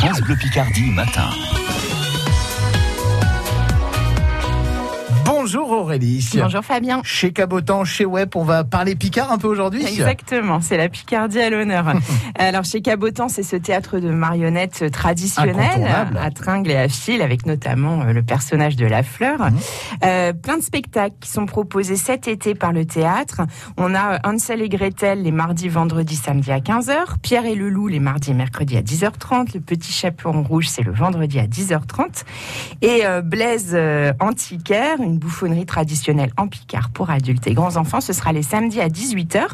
France Bleu Picardie matin. Bonjour Aurélie. Bonjour Fabien. Chez Cabotan, chez Web, on va parler Picard un peu aujourd'hui Exactement, c'est la Picardie à l'honneur. Alors chez Cabotan, c'est ce théâtre de marionnettes traditionnel à tringles et à fil, avec notamment euh, le personnage de la fleur. Mhm. Euh, plein de spectacles qui sont proposés cet été par le théâtre. On a Hansel et Gretel les mardis, vendredis, samedis à 15h. Pierre et le loup les mardis et mercredis à 10h30. Le petit chaperon rouge, c'est le vendredi à 10h30. Et euh, Blaise Antiquaire, une bouffe traditionnelle en Picard pour adultes et grands enfants. Ce sera les samedis à 18h.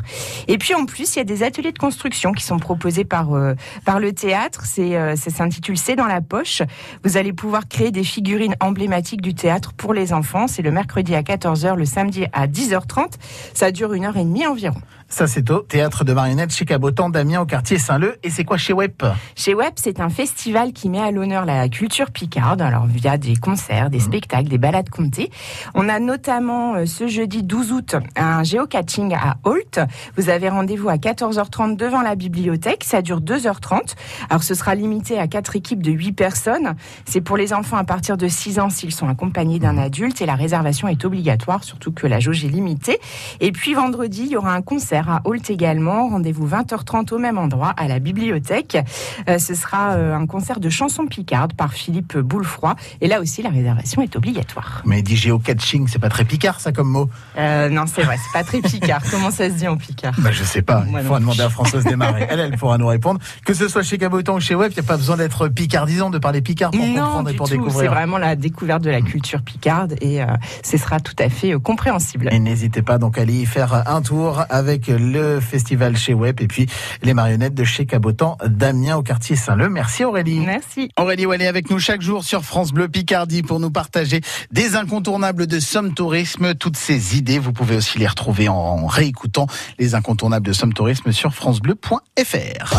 Et puis en plus, il y a des ateliers de construction qui sont proposés par, euh, par le théâtre. C'est, euh, ça s'intitule C'est dans la poche. Vous allez pouvoir créer des figurines emblématiques du théâtre pour les enfants. C'est le mercredi à 14h, le samedi à 10h30. Ça dure une heure et demie environ. Ça, c'est au théâtre de marionnettes chez Cabotan, Damien, au quartier Saint-Leu. Et c'est quoi chez WEP? Chez WEP, c'est un festival qui met à l'honneur la culture picarde, alors via des concerts, des mmh. spectacles, des balades comptées. On a notamment euh, ce jeudi 12 août un géocaching à Holt. Vous avez rendez-vous à 14h30 devant la bibliothèque. Ça dure 2h30. Alors, ce sera limité à quatre équipes de 8 personnes. C'est pour les enfants à partir de 6 ans s'ils sont accompagnés d'un adulte et la réservation est obligatoire, surtout que la jauge est limitée. Et puis vendredi, il y aura un concert à Holt également. Rendez-vous 20h30 au même endroit à la bibliothèque. Euh, ce sera euh, un concert de chansons picardes par Philippe Boulefroy. Et là aussi, la réservation est obligatoire. Mais dit géocaching, c'est pas très picard ça comme mot euh, Non, c'est vrai, c'est pas très picard. Comment ça se dit en picard? Bah, Je sais pas. Il faut demander à Françoise Desmarais. elle, elle pourra nous répondre. Que ce soit chez Caboton ou chez Web, il n'y a pas besoin d'être picardisant, de parler picard pour comprendre et pour découvrir. C'est vraiment la découverte de la culture picarde et ce sera tout à fait compréhensible. Et n'hésitez pas donc à aller y faire un tour avec le festival chez Web et puis les marionnettes de chez Cabotan, Damien au quartier Saint-Leu. Merci Aurélie. Merci. Aurélie est avec nous chaque jour sur France Bleu Picardie pour nous partager des incontournables de Somme Tourisme. Toutes ces idées, vous pouvez aussi les retrouver en réécoutant les incontournables de Somme Tourisme sur francebleu.fr.